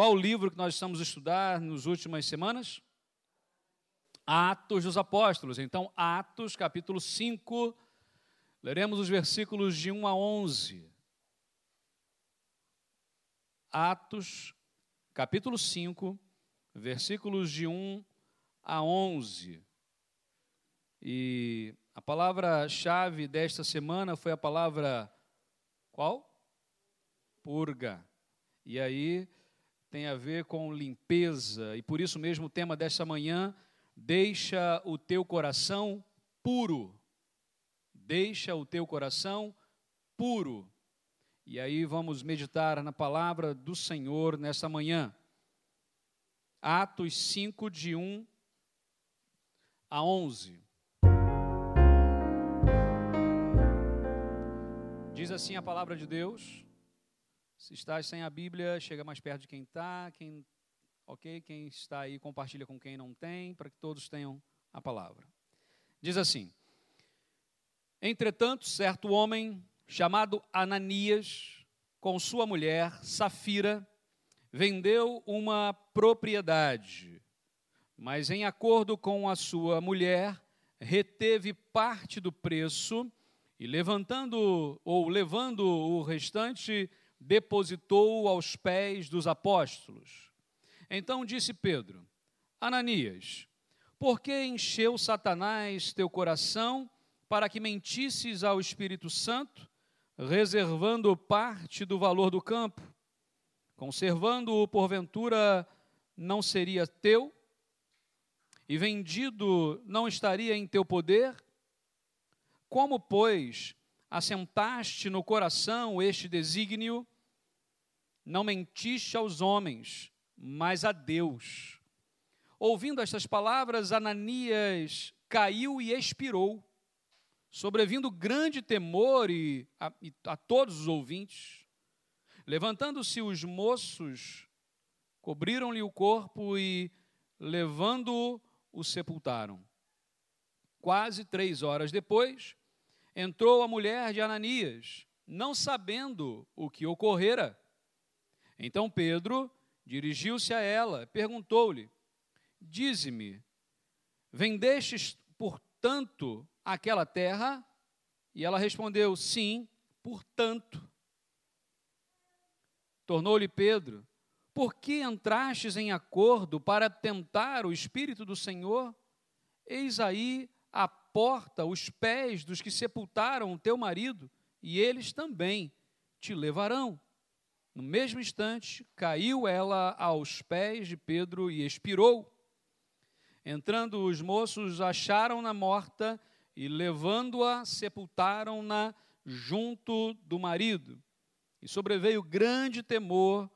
Qual o livro que nós estamos estudar nas últimas semanas? Atos dos Apóstolos. Então, Atos, capítulo 5, leremos os versículos de 1 a 11. Atos, capítulo 5, versículos de 1 a 11. E a palavra-chave desta semana foi a palavra qual? Purga. E aí tem a ver com limpeza, e por isso mesmo o tema desta manhã, deixa o teu coração puro. Deixa o teu coração puro. E aí vamos meditar na palavra do Senhor nesta manhã. Atos 5, de 1 a 11. Diz assim a palavra de Deus. Se estás sem a Bíblia, chega mais perto de quem está. Quem, ok? Quem está aí, compartilha com quem não tem, para que todos tenham a palavra. Diz assim: Entretanto, certo homem chamado Ananias, com sua mulher Safira, vendeu uma propriedade, mas em acordo com a sua mulher, reteve parte do preço e levantando ou levando o restante, depositou aos pés dos apóstolos. Então disse Pedro: Ananias, por que encheu Satanás teu coração para que mentisses ao Espírito Santo, reservando parte do valor do campo? Conservando-o, porventura, não seria teu? E vendido não estaria em teu poder? Como, pois, assentaste no coração este desígnio, não mentiste aos homens, mas a Deus. Ouvindo estas palavras, Ananias caiu e expirou, sobrevindo grande temor e a, e a todos os ouvintes. Levantando-se os moços, cobriram-lhe o corpo e, levando-o, o sepultaram. Quase três horas depois, entrou a mulher de Ananias, não sabendo o que ocorrera. Então Pedro dirigiu-se a ela, perguntou-lhe: Dize-me, vendestes, portanto, aquela terra? E ela respondeu: Sim, portanto. Tornou-lhe Pedro: Por que entrastes em acordo para tentar o Espírito do Senhor? Eis aí a porta os pés dos que sepultaram o teu marido, e eles também te levarão. No mesmo instante, caiu ela aos pés de Pedro e expirou. Entrando os moços, acharam-na morta e, levando-a, sepultaram-na junto do marido. E sobreveio grande temor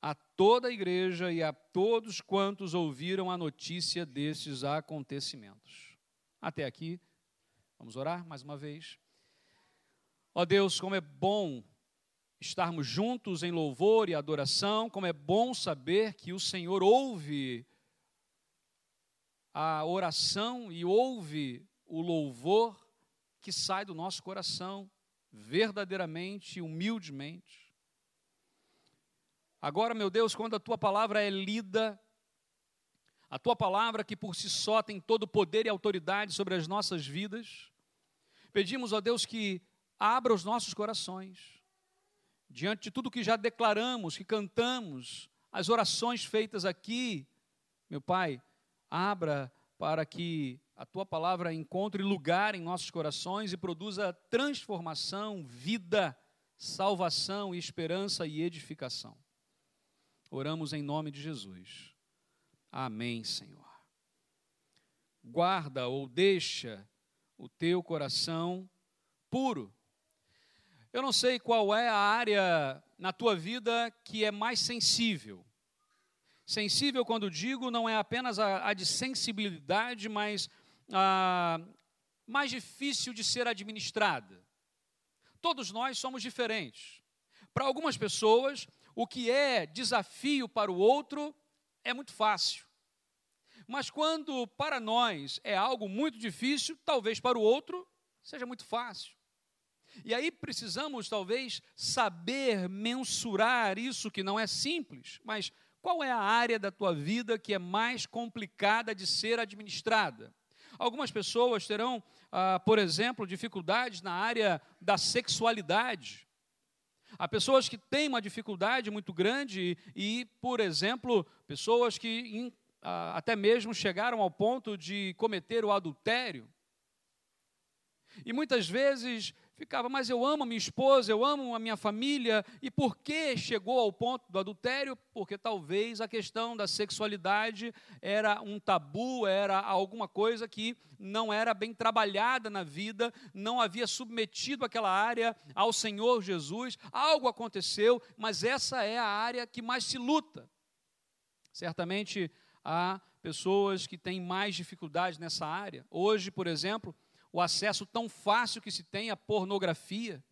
a toda a igreja e a todos quantos ouviram a notícia desses acontecimentos. Até aqui, vamos orar mais uma vez. Ó Deus, como é bom estarmos juntos em louvor e adoração, como é bom saber que o Senhor ouve a oração e ouve o louvor que sai do nosso coração, verdadeiramente, humildemente. Agora, meu Deus, quando a tua palavra é lida, a tua palavra, que por si só tem todo o poder e autoridade sobre as nossas vidas. Pedimos, ó Deus, que abra os nossos corações, diante de tudo que já declaramos, que cantamos, as orações feitas aqui, meu Pai, abra para que a tua palavra encontre lugar em nossos corações e produza transformação, vida, salvação, esperança e edificação. Oramos em nome de Jesus. Amém, Senhor. Guarda ou deixa o teu coração puro. Eu não sei qual é a área na tua vida que é mais sensível. Sensível, quando digo, não é apenas a, a de sensibilidade, mas a mais difícil de ser administrada. Todos nós somos diferentes. Para algumas pessoas, o que é desafio para o outro é muito fácil. Mas quando para nós é algo muito difícil, talvez para o outro seja muito fácil. E aí precisamos, talvez, saber mensurar isso que não é simples, mas Qual é a área da tua vida que é mais complicada de ser administrada? Algumas pessoas terão, ah, por exemplo, dificuldades na área da sexualidade. Há pessoas que têm uma dificuldade muito grande e, por exemplo, pessoas que in, ah, até mesmo chegaram ao ponto de cometer o adultério. E muitas vezes ficava, mas eu amo a minha esposa, eu amo a minha família, e por que chegou ao ponto do adultério? Porque talvez a questão da sexualidade era um tabu, era alguma coisa que não era bem trabalhada na vida, não havia submetido aquela área ao Senhor Jesus, algo aconteceu, mas essa é a área que mais se luta. Certamente há pessoas que têm mais dificuldades nessa área. Hoje, por exemplo, o acesso tão fácil que se tem à pornografia.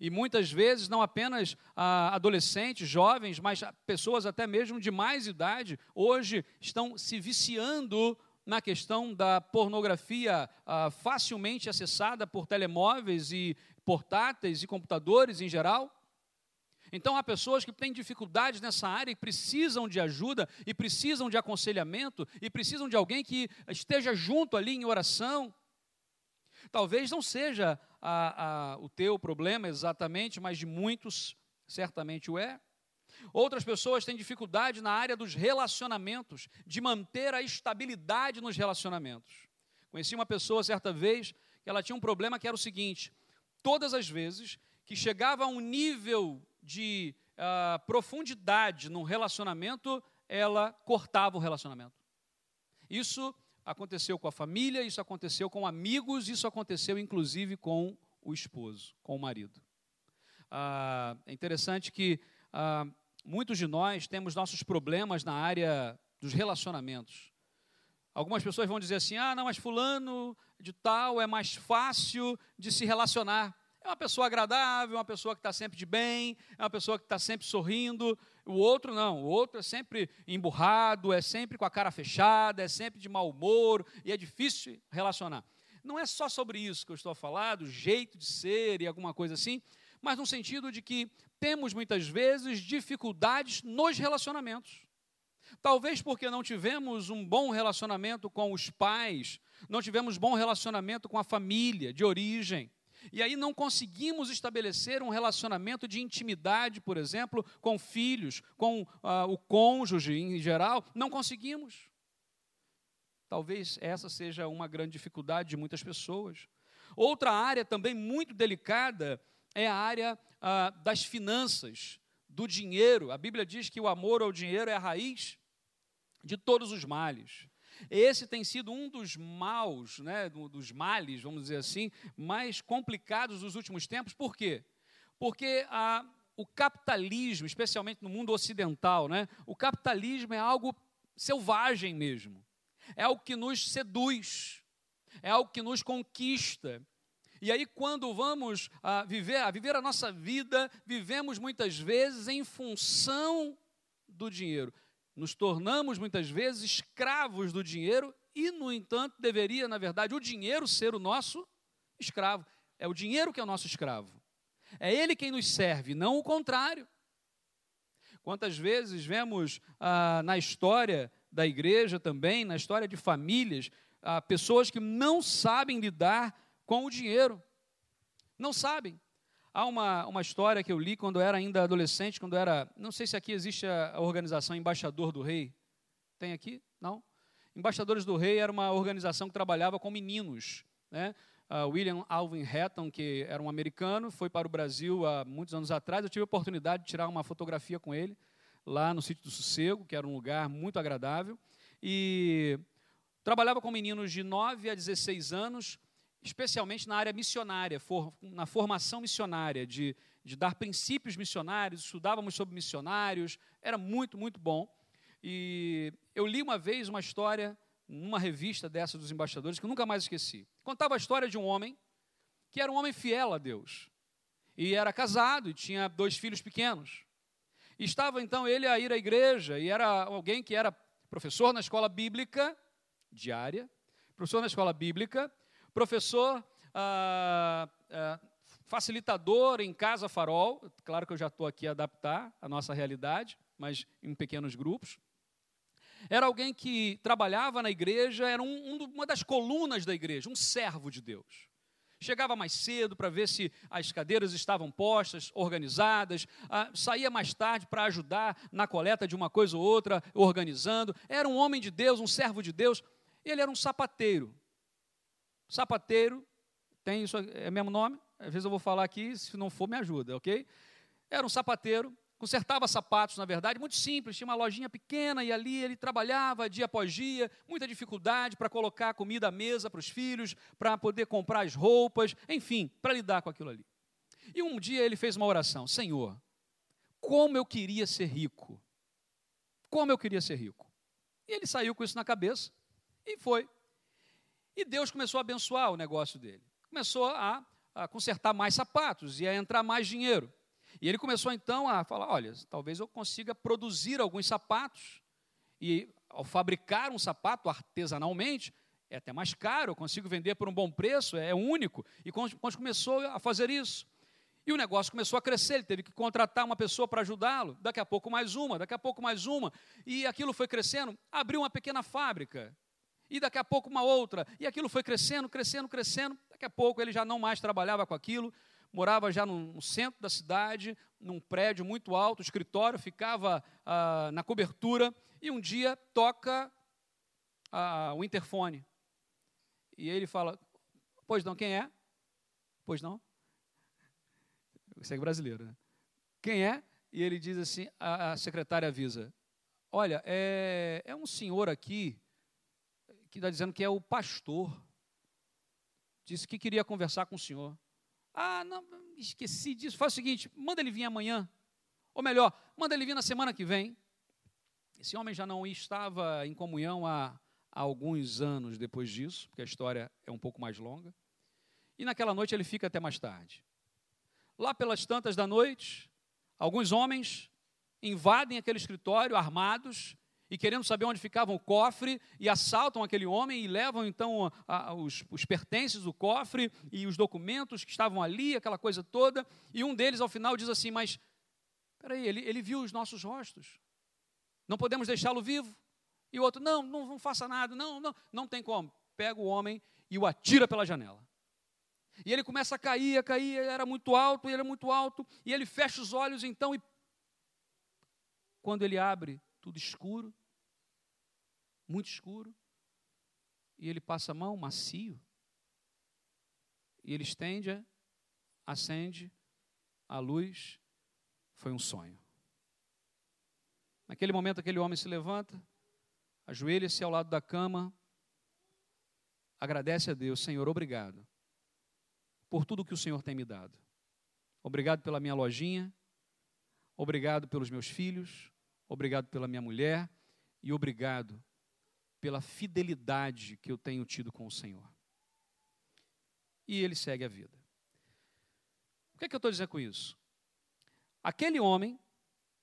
E muitas vezes, não apenas ah, adolescentes, jovens, mas pessoas até mesmo de mais idade, hoje estão se viciando na questão da pornografia ah, facilmente acessada por telemóveis e portáteis e computadores em geral. Então, há pessoas que têm dificuldades nessa área e precisam de ajuda, e precisam de aconselhamento, e precisam de alguém que esteja junto ali em oração, Talvez não seja a, a, o teu problema exatamente, mas de muitos certamente o é. Outras pessoas têm dificuldade na área dos relacionamentos, de manter a estabilidade nos relacionamentos. Conheci uma pessoa certa vez que ela tinha um problema que era o seguinte: todas as vezes que chegava a um nível de uh, profundidade no relacionamento, ela cortava o relacionamento. Isso aconteceu com a família, isso aconteceu com amigos, isso aconteceu inclusive com o esposo, com o marido. Ah, é interessante que ah, muitos de nós temos nossos problemas na área dos relacionamentos. Algumas pessoas vão dizer assim: ah, não, mas Fulano de Tal é mais fácil de se relacionar. É uma pessoa agradável, uma pessoa que está sempre de bem, é uma pessoa que está sempre sorrindo. O outro não, o outro é sempre emburrado, é sempre com a cara fechada, é sempre de mau humor e é difícil relacionar. Não é só sobre isso que eu estou a falar, do jeito de ser e alguma coisa assim, mas no sentido de que temos muitas vezes dificuldades nos relacionamentos. Talvez porque não tivemos um bom relacionamento com os pais, não tivemos bom relacionamento com a família de origem e aí não conseguimos estabelecer um relacionamento de intimidade, por exemplo, com filhos, com ah, o cônjuge em geral, não conseguimos. Talvez essa seja uma grande dificuldade de muitas pessoas. Outra área também muito delicada é a área ah, das finanças, do dinheiro. A Bíblia diz que o amor ao dinheiro é a raiz de todos os males. Esse tem sido um dos maus, né, dos males, vamos dizer assim, mais complicados dos últimos tempos. Por quê? Porque a, o capitalismo, especialmente no mundo ocidental, né, o capitalismo é algo selvagem mesmo. É algo que nos seduz, é algo que nos conquista. E aí, quando vamos a viver, a viver a nossa vida, vivemos muitas vezes em função do dinheiro nos tornamos muitas vezes escravos do dinheiro e, no entanto, deveria, na verdade, o dinheiro ser o nosso escravo. É o dinheiro que é o nosso escravo. É ele quem nos serve, não o contrário. Quantas vezes vemos ah, na história da igreja também, na história de famílias, ah, pessoas que não sabem lidar com o dinheiro. Não sabem. Há uma, uma história que eu li quando eu era ainda adolescente, quando era. Não sei se aqui existe a, a organização Embaixador do Rei. Tem aqui? Não? Embaixadores do Rei era uma organização que trabalhava com meninos. Né? Uh, William Alvin Hatton, que era um americano, foi para o Brasil há muitos anos atrás. Eu tive a oportunidade de tirar uma fotografia com ele lá no sítio do Sossego, que era um lugar muito agradável. E trabalhava com meninos de 9 a 16 anos especialmente na área missionária, for, na formação missionária, de, de dar princípios missionários, estudávamos sobre missionários, era muito, muito bom. E eu li uma vez uma história numa revista dessa dos embaixadores que eu nunca mais esqueci. Contava a história de um homem que era um homem fiel a Deus. E era casado e tinha dois filhos pequenos. E estava então ele a ir à igreja e era alguém que era professor na escola bíblica diária, professor na escola bíblica professor ah, ah, facilitador em Casa Farol, claro que eu já estou aqui a adaptar a nossa realidade, mas em pequenos grupos. Era alguém que trabalhava na igreja, era um, um, uma das colunas da igreja, um servo de Deus. Chegava mais cedo para ver se as cadeiras estavam postas, organizadas, ah, saía mais tarde para ajudar na coleta de uma coisa ou outra, organizando. Era um homem de Deus, um servo de Deus. Ele era um sapateiro. Sapateiro, tem isso, é mesmo nome? Às vezes eu vou falar aqui, se não for, me ajuda, ok? Era um sapateiro, consertava sapatos, na verdade, muito simples, tinha uma lojinha pequena e ali ele trabalhava dia após dia, muita dificuldade para colocar comida à mesa para os filhos, para poder comprar as roupas, enfim, para lidar com aquilo ali. E um dia ele fez uma oração: Senhor, como eu queria ser rico. Como eu queria ser rico. E ele saiu com isso na cabeça e foi. E Deus começou a abençoar o negócio dele. Começou a, a consertar mais sapatos e a entrar mais dinheiro. E ele começou então a falar: olha, talvez eu consiga produzir alguns sapatos, e ao fabricar um sapato artesanalmente, é até mais caro, eu consigo vender por um bom preço, é único. E quando começou a fazer isso, e o negócio começou a crescer, ele teve que contratar uma pessoa para ajudá-lo, daqui a pouco mais uma, daqui a pouco mais uma, e aquilo foi crescendo, abriu uma pequena fábrica, e daqui a pouco uma outra, e aquilo foi crescendo, crescendo, crescendo, daqui a pouco ele já não mais trabalhava com aquilo, morava já no, centro da cidade, num prédio muito alto, o escritório ficava ah, na cobertura, e um dia toca ah, o interfone. E ele fala: Pois não, quem é? Pois não? Você é brasileiro, né? Quem é? E ele diz assim: a, a secretária avisa: Olha, é, é um senhor aqui que está dizendo que é o pastor. Disse que queria conversar com o senhor. Ah, não, esqueci disso. Faz o seguinte: manda ele vir amanhã. Ou melhor, manda ele vir na semana que vem. Esse homem já não estava em comunhão há, há alguns anos depois disso, porque a história é um pouco mais longa. E naquela noite ele fica até mais tarde. Lá pelas tantas da noite, alguns homens invadem aquele escritório armados e querendo saber onde ficava o cofre, e assaltam aquele homem e levam então a, a, os, os pertences do cofre e os documentos que estavam ali, aquela coisa toda. E um deles, ao final, diz assim: Mas, peraí, ele, ele viu os nossos rostos, não podemos deixá-lo vivo. E o outro: Não, não, não faça nada, não, não, não tem como. Pega o homem e o atira pela janela. E ele começa a cair, a cair, ele era muito alto, ele era muito alto, e ele fecha os olhos então, e quando ele abre, tudo escuro, muito escuro, e ele passa a mão macio, e ele estende, acende a luz, foi um sonho. Naquele momento, aquele homem se levanta, ajoelha-se ao lado da cama, agradece a Deus, Senhor, obrigado por tudo que o Senhor tem me dado. Obrigado pela minha lojinha, obrigado pelos meus filhos, obrigado pela minha mulher e obrigado pela fidelidade que eu tenho tido com o Senhor. E ele segue a vida. O que, é que eu estou dizendo com isso? Aquele homem,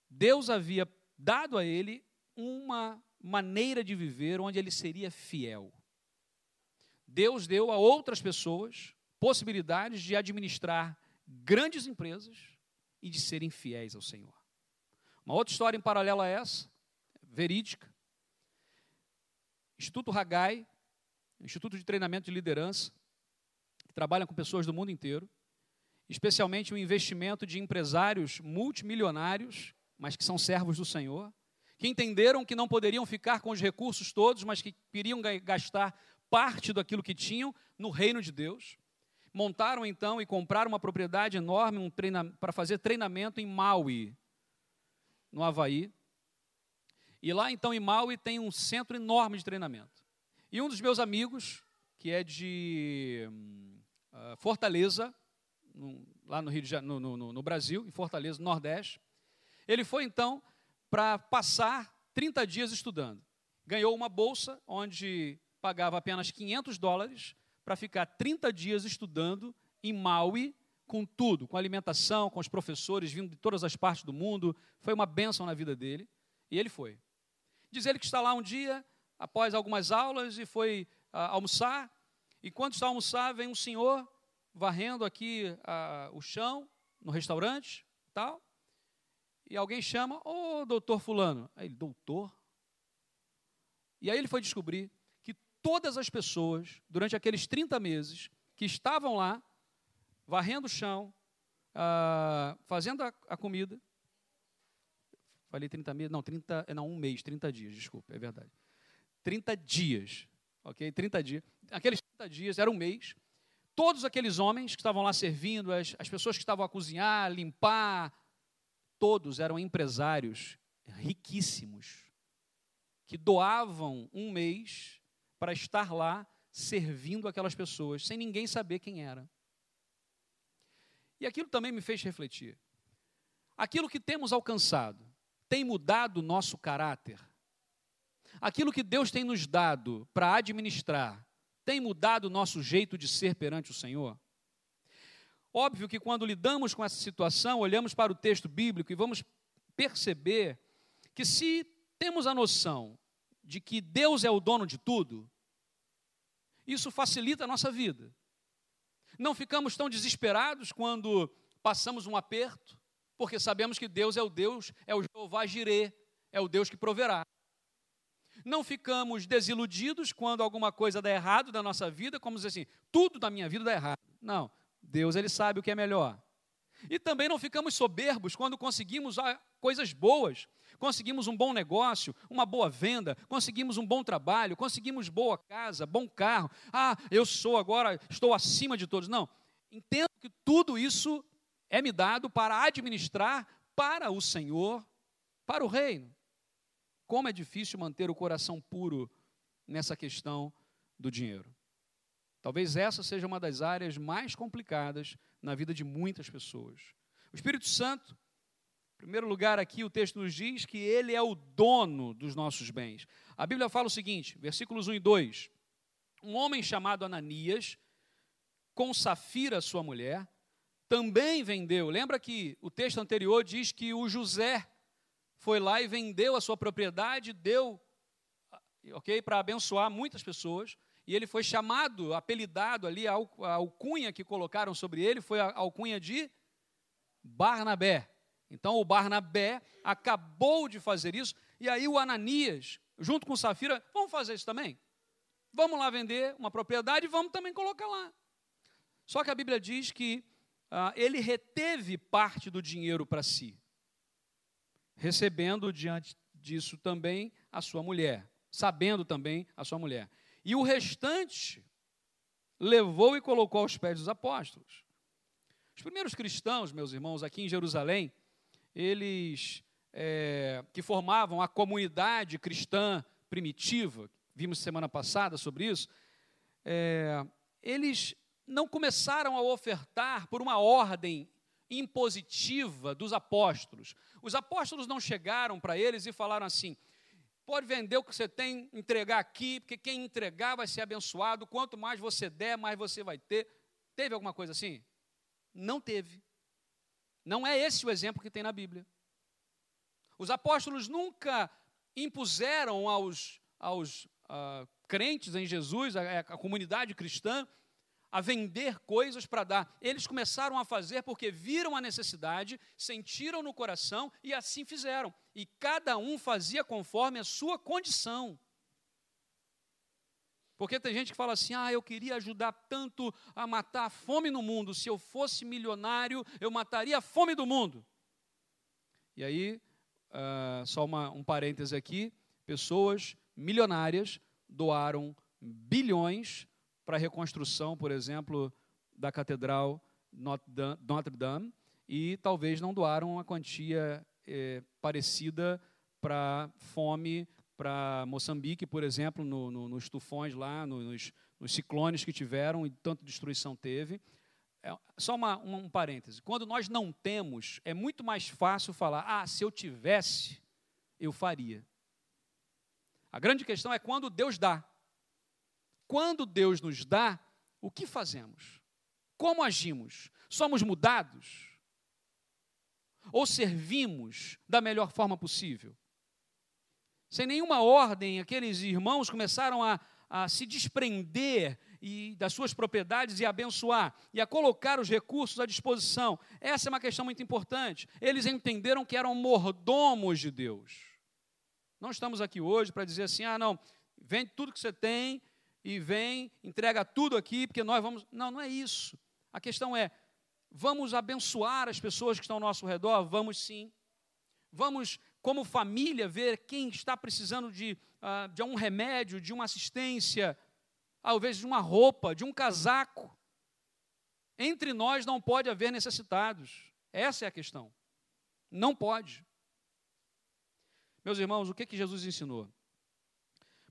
Deus havia dado a ele uma maneira de viver onde ele seria fiel. Deus deu a outras pessoas possibilidades de administrar grandes empresas e de serem fiéis ao Senhor. Uma outra história em paralelo a essa, verídica, Instituto Hagai, Instituto de Treinamento de Liderança, que trabalha com pessoas do mundo inteiro, especialmente o investimento de empresários multimilionários, mas que são servos do Senhor, que entenderam que não poderiam ficar com os recursos todos, mas que queriam gastar parte daquilo que tinham no reino de Deus. Montaram então e compraram uma propriedade enorme um para fazer treinamento em Maui, no Havaí. E lá então em Maui tem um centro enorme de treinamento. E um dos meus amigos, que é de uh, Fortaleza, no, lá no Rio de no, no, no Brasil, em Fortaleza, Nordeste, ele foi então para passar 30 dias estudando. Ganhou uma bolsa onde pagava apenas 500 dólares para ficar 30 dias estudando em Maui, com tudo, com alimentação, com os professores vindo de todas as partes do mundo. Foi uma bênção na vida dele. E ele foi. Diz ele que está lá um dia, após algumas aulas, e foi ah, almoçar. E quando está a almoçar, vem um senhor varrendo aqui ah, o chão no restaurante, tal. e alguém chama, ô oh, doutor Fulano. Aí ele, doutor? E aí ele foi descobrir que todas as pessoas, durante aqueles 30 meses, que estavam lá, varrendo o chão, ah, fazendo a, a, comida. Falei 30 meses, não, 30, não, um mês, 30 dias, desculpa, é verdade. 30 dias, ok? 30 dias. Aqueles 30 dias, era um mês. Todos aqueles homens que estavam lá servindo, as, as pessoas que estavam a cozinhar, limpar, todos eram empresários riquíssimos, que doavam um mês para estar lá servindo aquelas pessoas, sem ninguém saber quem era. E aquilo também me fez refletir. Aquilo que temos alcançado tem mudado o nosso caráter? Aquilo que Deus tem nos dado para administrar tem mudado o nosso jeito de ser perante o Senhor? Óbvio que quando lidamos com essa situação, olhamos para o texto bíblico e vamos perceber que se temos a noção de que Deus é o dono de tudo, isso facilita a nossa vida. Não ficamos tão desesperados quando passamos um aperto, porque sabemos que Deus é o Deus, é o Jeová Jirê, é o Deus que proverá. Não ficamos desiludidos quando alguma coisa dá errado na nossa vida, como dizer assim, tudo da minha vida dá errado. Não, Deus ele sabe o que é melhor. E também não ficamos soberbos quando conseguimos ah, coisas boas, conseguimos um bom negócio, uma boa venda, conseguimos um bom trabalho, conseguimos boa casa, bom carro. Ah, eu sou agora, estou acima de todos. Não. Entendo que tudo isso é me dado para administrar para o Senhor, para o reino. Como é difícil manter o coração puro nessa questão do dinheiro. Talvez essa seja uma das áreas mais complicadas na vida de muitas pessoas. O Espírito Santo, em primeiro lugar, aqui o texto nos diz que ele é o dono dos nossos bens. A Bíblia fala o seguinte, versículos 1 e 2: Um homem chamado Ananias, com Safira, sua mulher, também vendeu. Lembra que o texto anterior diz que o José foi lá e vendeu a sua propriedade, deu, ok, para abençoar muitas pessoas e ele foi chamado, apelidado ali, a alcunha que colocaram sobre ele foi a alcunha de Barnabé. Então o Barnabé acabou de fazer isso, e aí o Ananias, junto com Safira, vamos fazer isso também? Vamos lá vender uma propriedade e vamos também colocar lá. Só que a Bíblia diz que ah, ele reteve parte do dinheiro para si, recebendo diante disso também a sua mulher, sabendo também a sua mulher. E o restante levou e colocou aos pés dos apóstolos. Os primeiros cristãos, meus irmãos, aqui em Jerusalém, eles é, que formavam a comunidade cristã primitiva, vimos semana passada sobre isso, é, eles não começaram a ofertar por uma ordem impositiva dos apóstolos. Os apóstolos não chegaram para eles e falaram assim: Pode vender o que você tem, entregar aqui, porque quem entregar vai ser abençoado. Quanto mais você der, mais você vai ter. Teve alguma coisa assim? Não teve. Não é esse o exemplo que tem na Bíblia. Os apóstolos nunca impuseram aos, aos uh, crentes em Jesus, a, a comunidade cristã, a vender coisas para dar. Eles começaram a fazer porque viram a necessidade, sentiram no coração e assim fizeram. E cada um fazia conforme a sua condição. Porque tem gente que fala assim: ah, eu queria ajudar tanto a matar a fome no mundo. Se eu fosse milionário, eu mataria a fome do mundo. E aí, uh, só uma, um parêntese aqui: pessoas milionárias doaram bilhões para a reconstrução, por exemplo, da Catedral Notre Dame, e talvez não doaram uma quantia é, parecida para fome, para Moçambique, por exemplo, no, no, nos tufões lá, nos, nos, ciclones que tiveram e tanta destruição teve. É, só uma, um, um parêntese. Quando nós não temos, é muito mais fácil falar: ah, se eu tivesse, eu faria. A grande questão é quando Deus dá. Quando Deus nos dá, o que fazemos? Como agimos? Somos mudados? Ou servimos da melhor forma possível? Sem nenhuma ordem, aqueles irmãos começaram a, a se desprender e das suas propriedades e abençoar, e a colocar os recursos à disposição. Essa é uma questão muito importante. Eles entenderam que eram mordomos de Deus. Não estamos aqui hoje para dizer assim: ah, não, vende tudo que você tem e vem, entrega tudo aqui, porque nós vamos. Não, não é isso. A questão é: vamos abençoar as pessoas que estão ao nosso redor? Vamos sim. Vamos, como família, ver quem está precisando de, uh, de um remédio, de uma assistência, talvez de uma roupa, de um casaco. Entre nós não pode haver necessitados. Essa é a questão. Não pode. Meus irmãos, o que, que Jesus ensinou?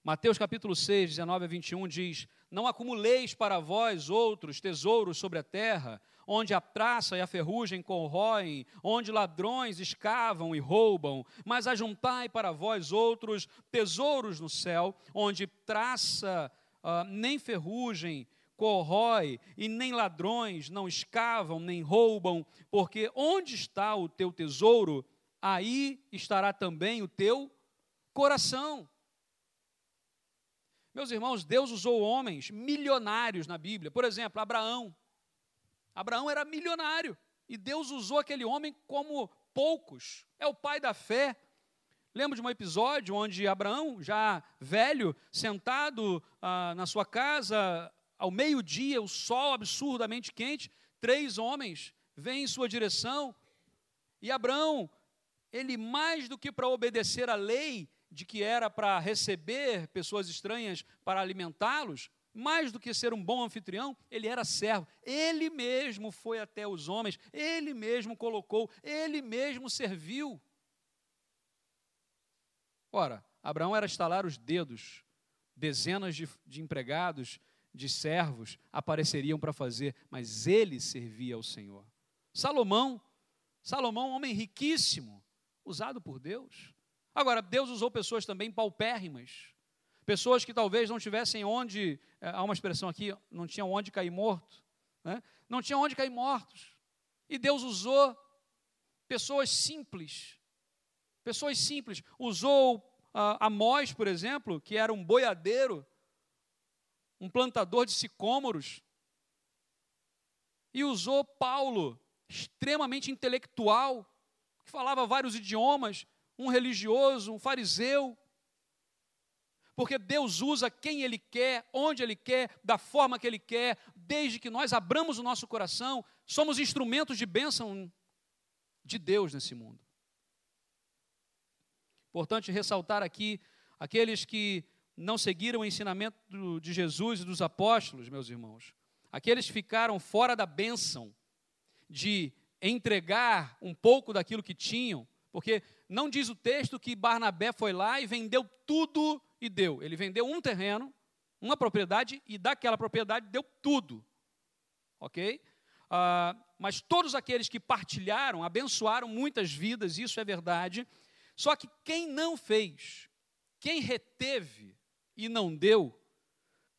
Mateus capítulo 6, 19 a 21 diz: Não acumuleis para vós outros tesouros sobre a terra, onde a traça e a ferrugem corroem, onde ladrões escavam e roubam, mas ajuntai para vós outros tesouros no céu, onde traça uh, nem ferrugem corrói, e nem ladrões não escavam nem roubam, porque onde está o teu tesouro, aí estará também o teu coração. Meus irmãos, Deus usou homens milionários na Bíblia. Por exemplo, Abraão. Abraão era milionário e Deus usou aquele homem como poucos. É o pai da fé. Lembro de um episódio onde Abraão, já velho, sentado ah, na sua casa, ao meio-dia, o sol absurdamente quente, três homens vêm em sua direção e Abraão, ele mais do que para obedecer à lei de que era para receber pessoas estranhas para alimentá-los, mais do que ser um bom anfitrião, ele era servo. Ele mesmo foi até os homens, ele mesmo colocou, ele mesmo serviu. Ora, Abraão era estalar os dedos, dezenas de, de empregados, de servos apareceriam para fazer, mas ele servia ao Senhor. Salomão, Salomão, homem riquíssimo, usado por Deus. Agora, Deus usou pessoas também paupérrimas, Pessoas que talvez não tivessem onde, é, há uma expressão aqui, não tinham onde cair morto, né? não tinham onde cair mortos. E Deus usou pessoas simples, pessoas simples. Usou uh, Amós, por exemplo, que era um boiadeiro, um plantador de sicômoros. E usou Paulo, extremamente intelectual, que falava vários idiomas, um religioso, um fariseu, porque Deus usa quem Ele quer, onde Ele quer, da forma que Ele quer, desde que nós abramos o nosso coração, somos instrumentos de bênção de Deus nesse mundo. Importante ressaltar aqui aqueles que não seguiram o ensinamento de Jesus e dos apóstolos, meus irmãos, aqueles que ficaram fora da bênção de entregar um pouco daquilo que tinham, porque não diz o texto que Barnabé foi lá e vendeu tudo e deu. Ele vendeu um terreno, uma propriedade, e daquela propriedade deu tudo. Ok? Ah, mas todos aqueles que partilharam, abençoaram muitas vidas, isso é verdade. Só que quem não fez, quem reteve e não deu,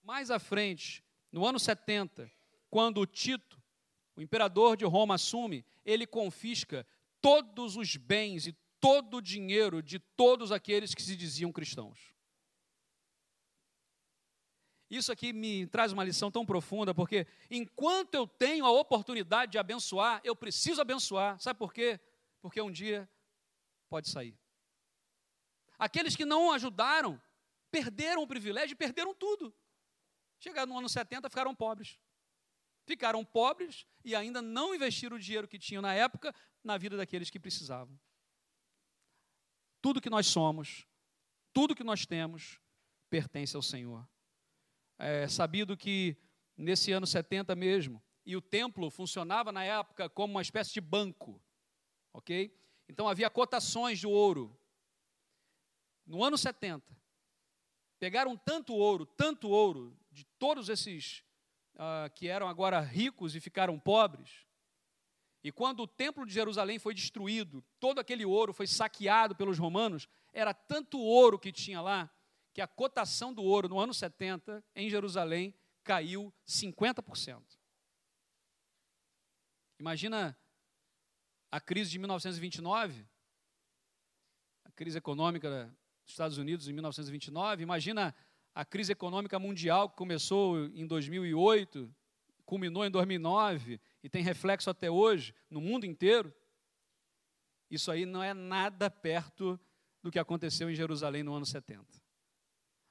mais à frente, no ano 70, quando Tito, o imperador de Roma, assume, ele confisca todos os bens e todo o dinheiro de todos aqueles que se diziam cristãos. Isso aqui me traz uma lição tão profunda, porque enquanto eu tenho a oportunidade de abençoar, eu preciso abençoar. Sabe por quê? Porque um dia pode sair. Aqueles que não ajudaram, perderam o privilégio e perderam tudo. Chegaram no ano 70, ficaram pobres. Ficaram pobres e ainda não investiram o dinheiro que tinham na época na vida daqueles que precisavam. Tudo que nós somos, tudo que nós temos, pertence ao Senhor é, sabido que nesse ano 70 mesmo, e o templo funcionava na época como uma espécie de banco, ok? Então havia cotações de ouro. No ano 70, pegaram tanto ouro, tanto ouro, de todos esses uh, que eram agora ricos e ficaram pobres, e quando o templo de Jerusalém foi destruído, todo aquele ouro foi saqueado pelos romanos, era tanto ouro que tinha lá, que a cotação do ouro no ano 70 em Jerusalém caiu 50%. Imagina a crise de 1929, a crise econômica dos Estados Unidos em 1929, imagina a crise econômica mundial que começou em 2008, culminou em 2009 e tem reflexo até hoje no mundo inteiro, isso aí não é nada perto do que aconteceu em Jerusalém no ano 70.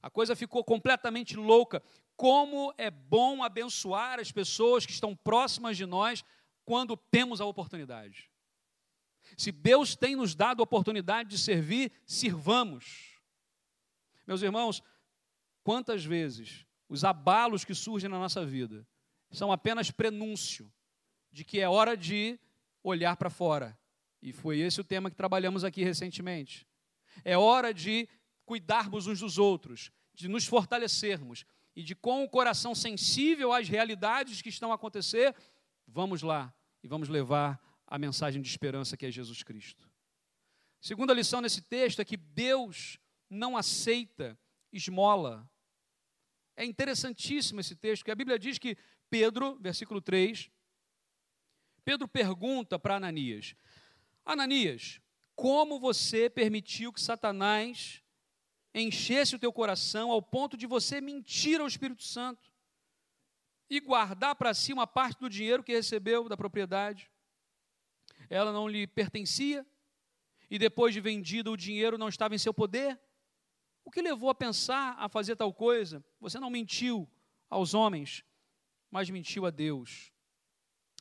A coisa ficou completamente louca. Como é bom abençoar as pessoas que estão próximas de nós quando temos a oportunidade. Se Deus tem nos dado a oportunidade de servir, sirvamos. Meus irmãos, quantas vezes os abalos que surgem na nossa vida são apenas prenúncio de que é hora de olhar para fora. E foi esse o tema que trabalhamos aqui recentemente. É hora de cuidarmos uns dos outros, de nos fortalecermos e de, com o coração sensível às realidades que estão a acontecer, vamos lá e vamos levar a mensagem de esperança que é Jesus Cristo. Segunda lição nesse texto é que Deus não aceita esmola. É interessantíssimo esse texto, que a Bíblia diz que Pedro, versículo 3, Pedro pergunta para Ananias: Ananias, como você permitiu que Satanás enchesse o teu coração ao ponto de você mentir ao Espírito Santo e guardar para si uma parte do dinheiro que recebeu da propriedade? ela não lhe pertencia, e depois de vendido o dinheiro não estava em seu poder? O que levou a pensar a fazer tal coisa? Você não mentiu aos homens, mas mentiu a Deus.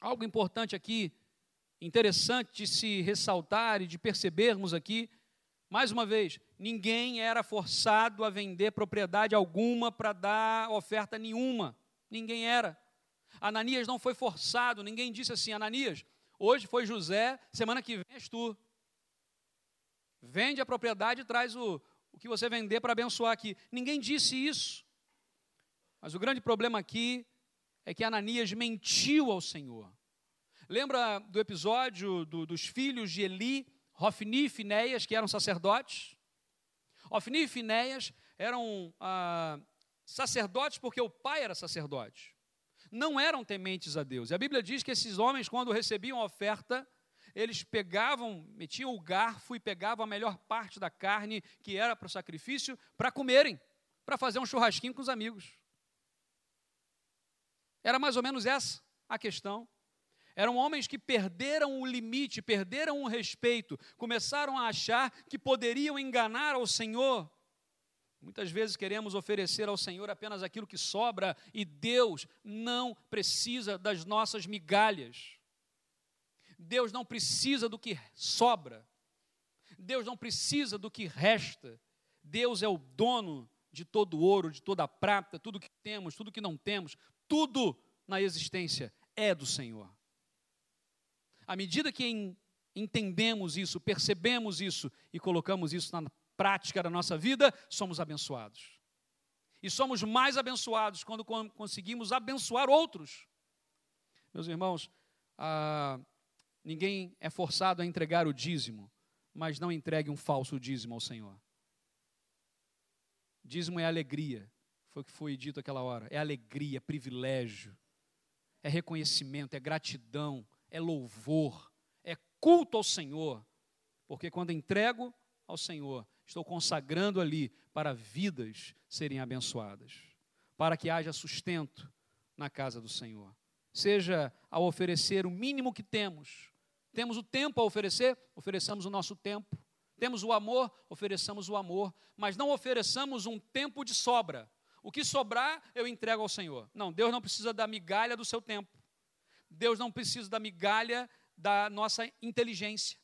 Algo importante aqui, interessante de se ressaltar e de percebermos aqui, mais uma vez, ninguém era forçado a vender propriedade alguma para dar oferta nenhuma. Ninguém era. Ananias não foi forçado, ninguém disse assim: Ananias, Hoje foi José, semana que vem és tu. Vende a propriedade e traz o, o que você vender para abençoar aqui. Ninguém disse isso. Mas o grande problema aqui é que Ananias mentiu ao Senhor. Lembra do episódio do, dos filhos de Eli, Rofni e Finéias, que eram sacerdotes? Rofni e Finéias eram ah, sacerdotes porque o pai era sacerdote não eram tementes a Deus. E a Bíblia diz que esses homens, quando recebiam a oferta, eles pegavam, metiam o garfo e pegavam a melhor parte da carne que era para o sacrifício para comerem, para fazer um churrasquinho com os amigos. Era mais ou menos essa a questão. Eram homens que perderam o limite, perderam o respeito, começaram a achar que poderiam enganar ao Senhor Muitas vezes queremos oferecer ao Senhor apenas aquilo que sobra e Deus não precisa das nossas migalhas. Deus não precisa do que sobra. Deus não precisa do que resta. Deus é o dono de todo ouro, de toda prata, tudo que temos, tudo que não temos, tudo na existência é do Senhor. À medida que entendemos isso, percebemos isso e colocamos isso na prática da nossa vida, somos abençoados. E somos mais abençoados quando conseguimos abençoar outros. Meus irmãos, ah, ninguém é forçado a entregar o dízimo, mas não entregue um falso dízimo ao Senhor. Dízimo é alegria, foi o que foi dito aquela hora. É alegria, privilégio, é reconhecimento, é gratidão, é louvor, é culto ao Senhor. Porque quando entrego ao Senhor, estou consagrando ali para vidas serem abençoadas, para que haja sustento na casa do Senhor. Seja ao oferecer o mínimo que temos. Temos o tempo a oferecer, ofereçamos o nosso tempo. Temos o amor, ofereçamos o amor, mas não ofereçamos um tempo de sobra. O que sobrar, eu entrego ao Senhor. Não, Deus não precisa da migalha do seu tempo. Deus não precisa da migalha da nossa inteligência.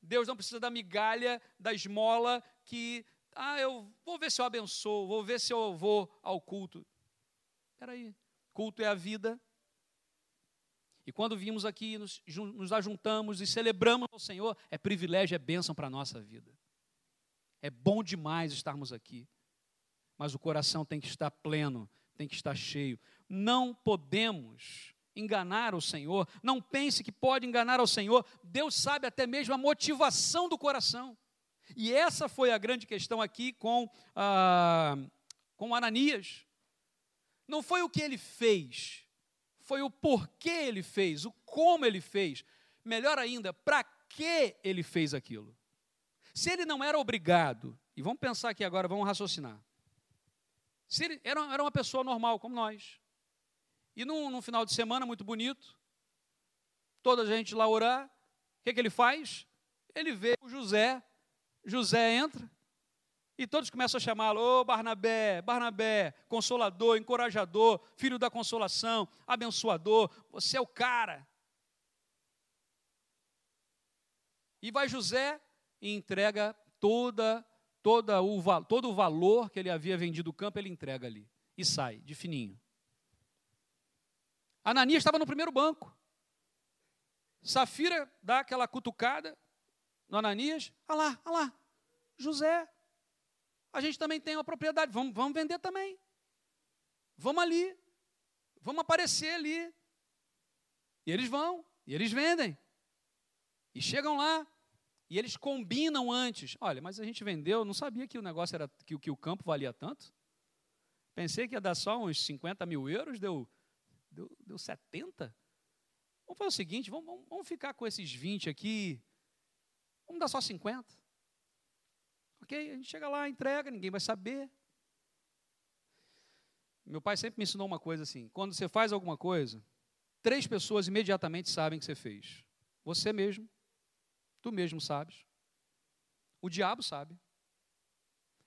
Deus não precisa da migalha, da esmola que, ah, eu vou ver se eu abençoo, vou ver se eu vou ao culto. Espera aí, culto é a vida. E quando vimos aqui, nos, nos ajuntamos e celebramos o Senhor, é privilégio, é bênção para a nossa vida. É bom demais estarmos aqui. Mas o coração tem que estar pleno, tem que estar cheio. Não podemos enganar o Senhor, não pense que pode enganar ao Senhor, Deus sabe até mesmo a motivação do coração. E essa foi a grande questão aqui com, ah, com Ananias. Não foi o que ele fez, foi o porquê ele fez, o como ele fez. Melhor ainda, para que ele fez aquilo. Se ele não era obrigado, e vamos pensar aqui agora, vamos raciocinar. Se ele era, era uma pessoa normal, como nós. E num, num final de semana muito bonito, toda a gente lá orar, o que, que ele faz? Ele vê o José, José entra, e todos começam a chamá-lo, ô oh, Barnabé, Barnabé, consolador, encorajador, filho da consolação, abençoador, você é o cara. E vai José e entrega toda, toda o, todo o valor que ele havia vendido o campo, ele entrega ali. E sai, de fininho. Ananias estava no primeiro banco. Safira dá aquela cutucada no Ananias. Olha lá, olha lá. José, a gente também tem uma propriedade, vamos, vamos vender também. Vamos ali. Vamos aparecer ali. E eles vão, e eles vendem. E chegam lá, e eles combinam antes. Olha, mas a gente vendeu, não sabia que o negócio era que, que o campo valia tanto. Pensei que ia dar só uns 50 mil euros, deu, deu, deu 70. Vamos fazer o seguinte: vamos, vamos, vamos ficar com esses 20 aqui. Vamos dar só 50. Ok? A gente chega lá, entrega, ninguém vai saber. Meu pai sempre me ensinou uma coisa assim: quando você faz alguma coisa, três pessoas imediatamente sabem que você fez. Você mesmo, Tu mesmo sabes. O diabo sabe.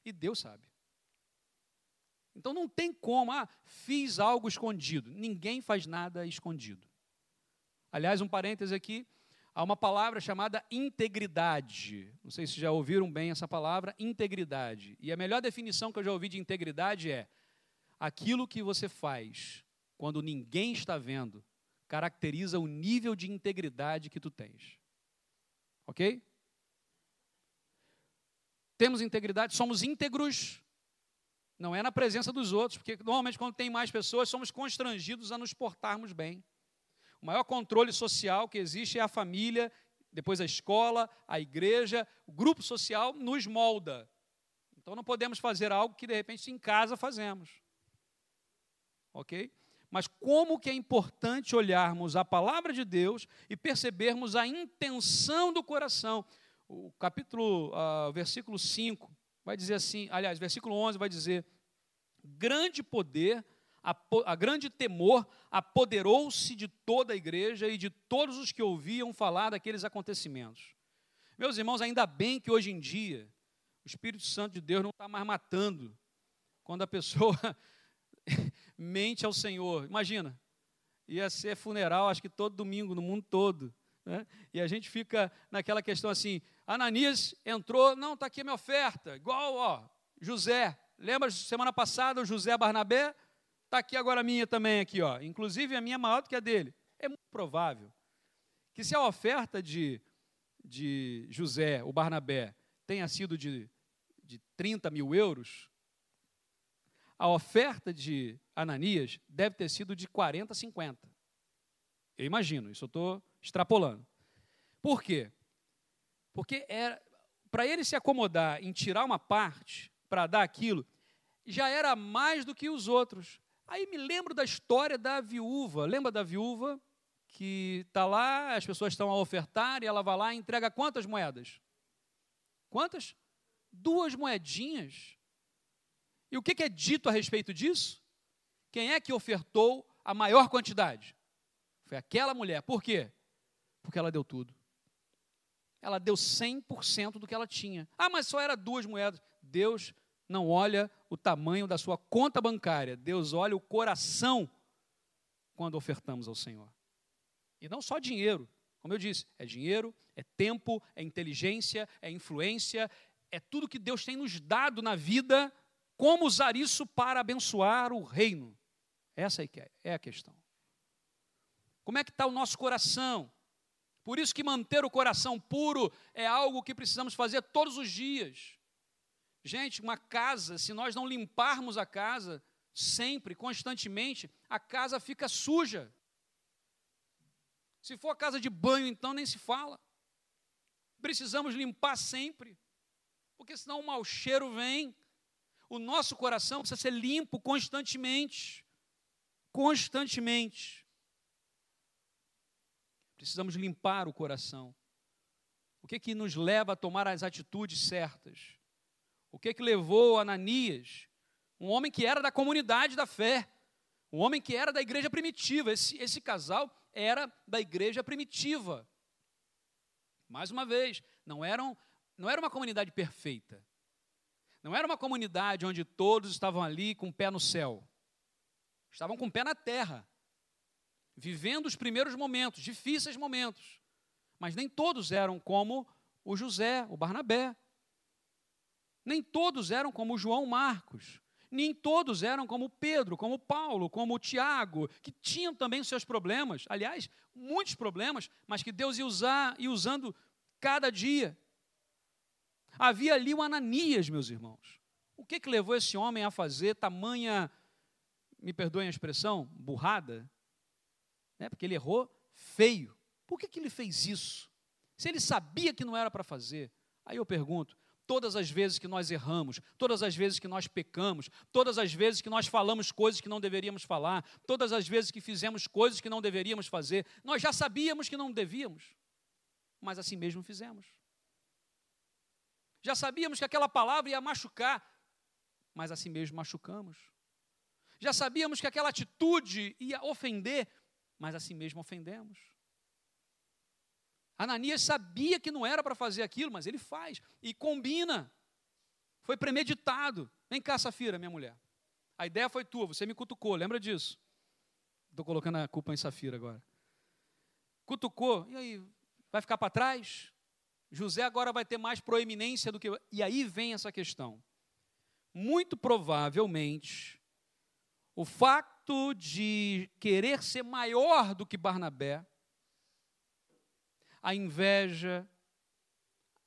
E Deus sabe. Então não tem como, ah, fiz algo escondido. Ninguém faz nada escondido. Aliás, um parêntese aqui, há uma palavra chamada integridade. Não sei se já ouviram bem essa palavra, integridade. E a melhor definição que eu já ouvi de integridade é aquilo que você faz quando ninguém está vendo caracteriza o nível de integridade que tu tens. Ok? Temos integridade, somos íntegros, não é na presença dos outros, porque normalmente quando tem mais pessoas, somos constrangidos a nos portarmos bem. O maior controle social que existe é a família, depois a escola, a igreja, o grupo social nos molda. Então não podemos fazer algo que de repente em casa fazemos. Ok? Mas como que é importante olharmos a palavra de Deus e percebermos a intenção do coração. O capítulo, uh, versículo 5, vai dizer assim, aliás, versículo 11 vai dizer, grande poder, a, a grande temor apoderou-se de toda a igreja e de todos os que ouviam falar daqueles acontecimentos. Meus irmãos, ainda bem que hoje em dia o Espírito Santo de Deus não está mais matando. Quando a pessoa mente ao Senhor. Imagina, ia ser funeral, acho que todo domingo, no mundo todo. Né? E a gente fica naquela questão assim: Ananias entrou, não, está aqui a minha oferta, igual, ó, José. Lembra semana passada o José Barnabé? Está aqui agora a minha também, aqui, ó. Inclusive a minha é maior do que a dele. É muito provável que se a oferta de, de José, o Barnabé, tenha sido de, de 30 mil euros, a oferta de Ananias deve ter sido de 40 a 50. Eu imagino, isso eu estou extrapolando. Por quê? Porque para ele se acomodar em tirar uma parte para dar aquilo, já era mais do que os outros. Aí me lembro da história da viúva. Lembra da viúva que está lá, as pessoas estão a ofertar e ela vai lá e entrega quantas moedas? Quantas? Duas moedinhas. E o que é dito a respeito disso? Quem é que ofertou a maior quantidade? Foi aquela mulher. Por quê? Porque ela deu tudo. Ela deu 100% do que ela tinha. Ah, mas só era duas moedas. Deus não olha o tamanho da sua conta bancária. Deus olha o coração quando ofertamos ao Senhor. E não só dinheiro. Como eu disse, é dinheiro, é tempo, é inteligência, é influência, é tudo que Deus tem nos dado na vida como usar isso para abençoar o reino? Essa é, é a questão. Como é que está o nosso coração? Por isso que manter o coração puro é algo que precisamos fazer todos os dias. Gente, uma casa, se nós não limparmos a casa sempre, constantemente, a casa fica suja. Se for a casa de banho, então nem se fala. Precisamos limpar sempre, porque senão o mau cheiro vem, o nosso coração precisa ser limpo constantemente. Constantemente. Precisamos limpar o coração. O que que nos leva a tomar as atitudes certas? O que que levou Ananias Um homem que era da comunidade da fé. Um homem que era da igreja primitiva. Esse, esse casal era da igreja primitiva. Mais uma vez, não, eram, não era uma comunidade perfeita. Não era uma comunidade onde todos estavam ali com o pé no céu. Estavam com o pé na terra, vivendo os primeiros momentos, difíceis momentos. Mas nem todos eram como o José, o Barnabé. Nem todos eram como o João Marcos. Nem todos eram como Pedro, como Paulo, como Tiago, que tinham também seus problemas. Aliás, muitos problemas, mas que Deus ia usar e usando cada dia. Havia ali o Ananias, meus irmãos. O que, que levou esse homem a fazer tamanha, me perdoem a expressão, burrada? É porque ele errou feio. Por que, que ele fez isso? Se ele sabia que não era para fazer. Aí eu pergunto: todas as vezes que nós erramos, todas as vezes que nós pecamos, todas as vezes que nós falamos coisas que não deveríamos falar, todas as vezes que fizemos coisas que não deveríamos fazer, nós já sabíamos que não devíamos, mas assim mesmo fizemos. Já sabíamos que aquela palavra ia machucar, mas assim mesmo machucamos. Já sabíamos que aquela atitude ia ofender, mas assim mesmo ofendemos. Ananias sabia que não era para fazer aquilo, mas ele faz e combina. Foi premeditado. Vem cá, Safira, minha mulher. A ideia foi tua, você me cutucou, lembra disso? Estou colocando a culpa em Safira agora. Cutucou, e aí? Vai ficar para trás? José agora vai ter mais proeminência do que. E aí vem essa questão. Muito provavelmente, o fato de querer ser maior do que Barnabé, a inveja,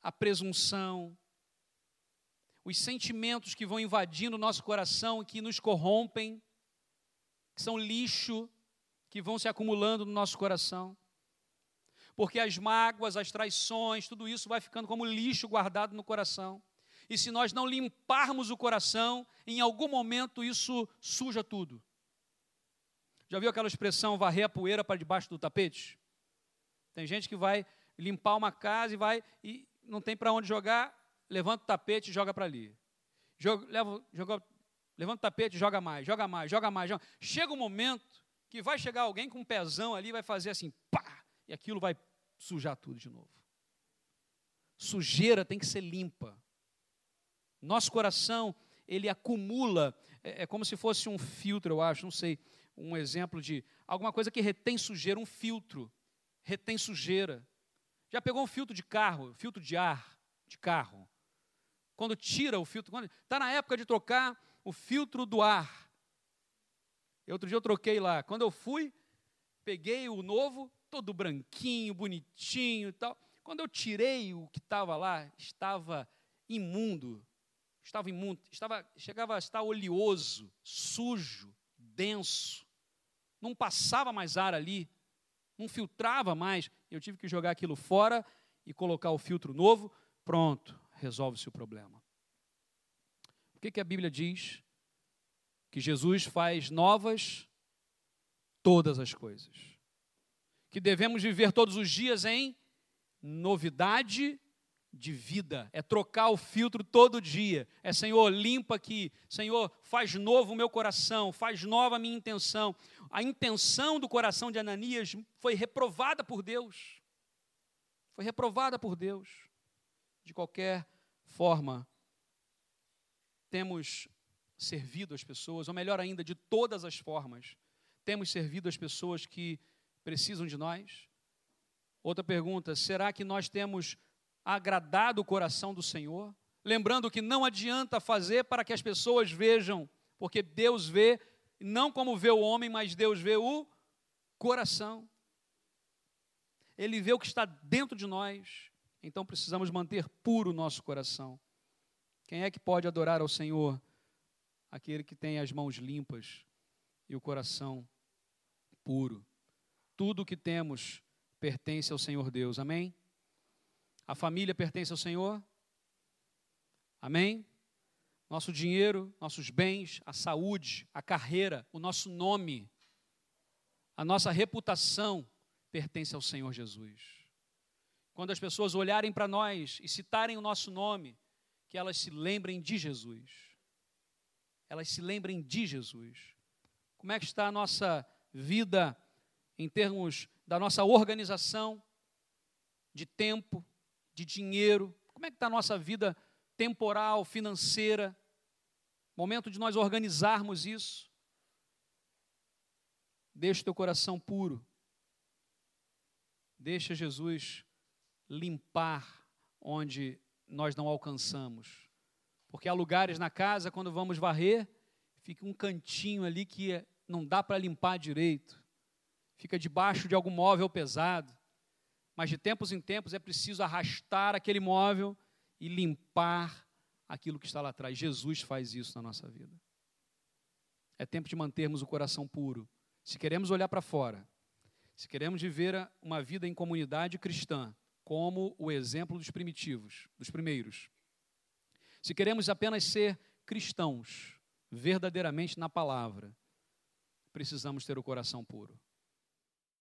a presunção, os sentimentos que vão invadindo o nosso coração, que nos corrompem, que são lixo, que vão se acumulando no nosso coração porque as mágoas, as traições, tudo isso vai ficando como lixo guardado no coração. E se nós não limparmos o coração, em algum momento isso suja tudo. Já viu aquela expressão varrer a poeira para debaixo do tapete? Tem gente que vai limpar uma casa e vai e não tem para onde jogar, levanta o tapete e joga para ali. Joga, leva, joga, levanta o tapete joga mais, joga mais, joga mais. Joga. Chega um momento que vai chegar alguém com um pezão ali e vai fazer assim, pá, e aquilo vai sujar tudo de novo. Sujeira tem que ser limpa. Nosso coração, ele acumula, é, é como se fosse um filtro, eu acho, não sei, um exemplo de alguma coisa que retém sujeira, um filtro, retém sujeira. Já pegou um filtro de carro, filtro de ar de carro? Quando tira o filtro, está na época de trocar o filtro do ar. Outro dia eu troquei lá. Quando eu fui, peguei o novo, todo branquinho, bonitinho e tal. Quando eu tirei o que estava lá, estava imundo, estava imundo, estava, chegava a estar oleoso, sujo, denso. Não passava mais ar ali, não filtrava mais. Eu tive que jogar aquilo fora e colocar o filtro novo. Pronto, resolve-se o problema. O que, que a Bíblia diz? Que Jesus faz novas todas as coisas que devemos viver todos os dias em novidade de vida, é trocar o filtro todo dia, é Senhor, limpa aqui, Senhor, faz novo o meu coração, faz nova a minha intenção. A intenção do coração de Ananias foi reprovada por Deus, foi reprovada por Deus. De qualquer forma, temos servido as pessoas, ou melhor ainda, de todas as formas, temos servido as pessoas que precisam de nós? Outra pergunta: será que nós temos agradado o coração do Senhor? Lembrando que não adianta fazer para que as pessoas vejam, porque Deus vê, não como vê o homem, mas Deus vê o coração. Ele vê o que está dentro de nós, então precisamos manter puro o nosso coração. Quem é que pode adorar ao Senhor? Aquele que tem as mãos limpas e o coração puro. Tudo o que temos pertence ao Senhor Deus. Amém? A família pertence ao Senhor? Amém? Nosso dinheiro, nossos bens, a saúde, a carreira, o nosso nome, a nossa reputação pertence ao Senhor Jesus. Quando as pessoas olharem para nós e citarem o nosso nome, que elas se lembrem de Jesus. elas se lembrem de Jesus. Como é que está a nossa vida em termos da nossa organização de tempo, de dinheiro? Como é que está a nossa vida temporal, financeira? Momento de nós organizarmos isso. Deixa o teu coração puro. Deixa Jesus limpar onde nós não alcançamos. Porque há lugares na casa, quando vamos varrer, fica um cantinho ali que não dá para limpar direito. Fica debaixo de algum móvel pesado. Mas de tempos em tempos é preciso arrastar aquele móvel e limpar aquilo que está lá atrás. Jesus faz isso na nossa vida. É tempo de mantermos o coração puro. Se queremos olhar para fora, se queremos viver uma vida em comunidade cristã, como o exemplo dos primitivos, dos primeiros, se queremos apenas ser cristãos, verdadeiramente na palavra, precisamos ter o coração puro.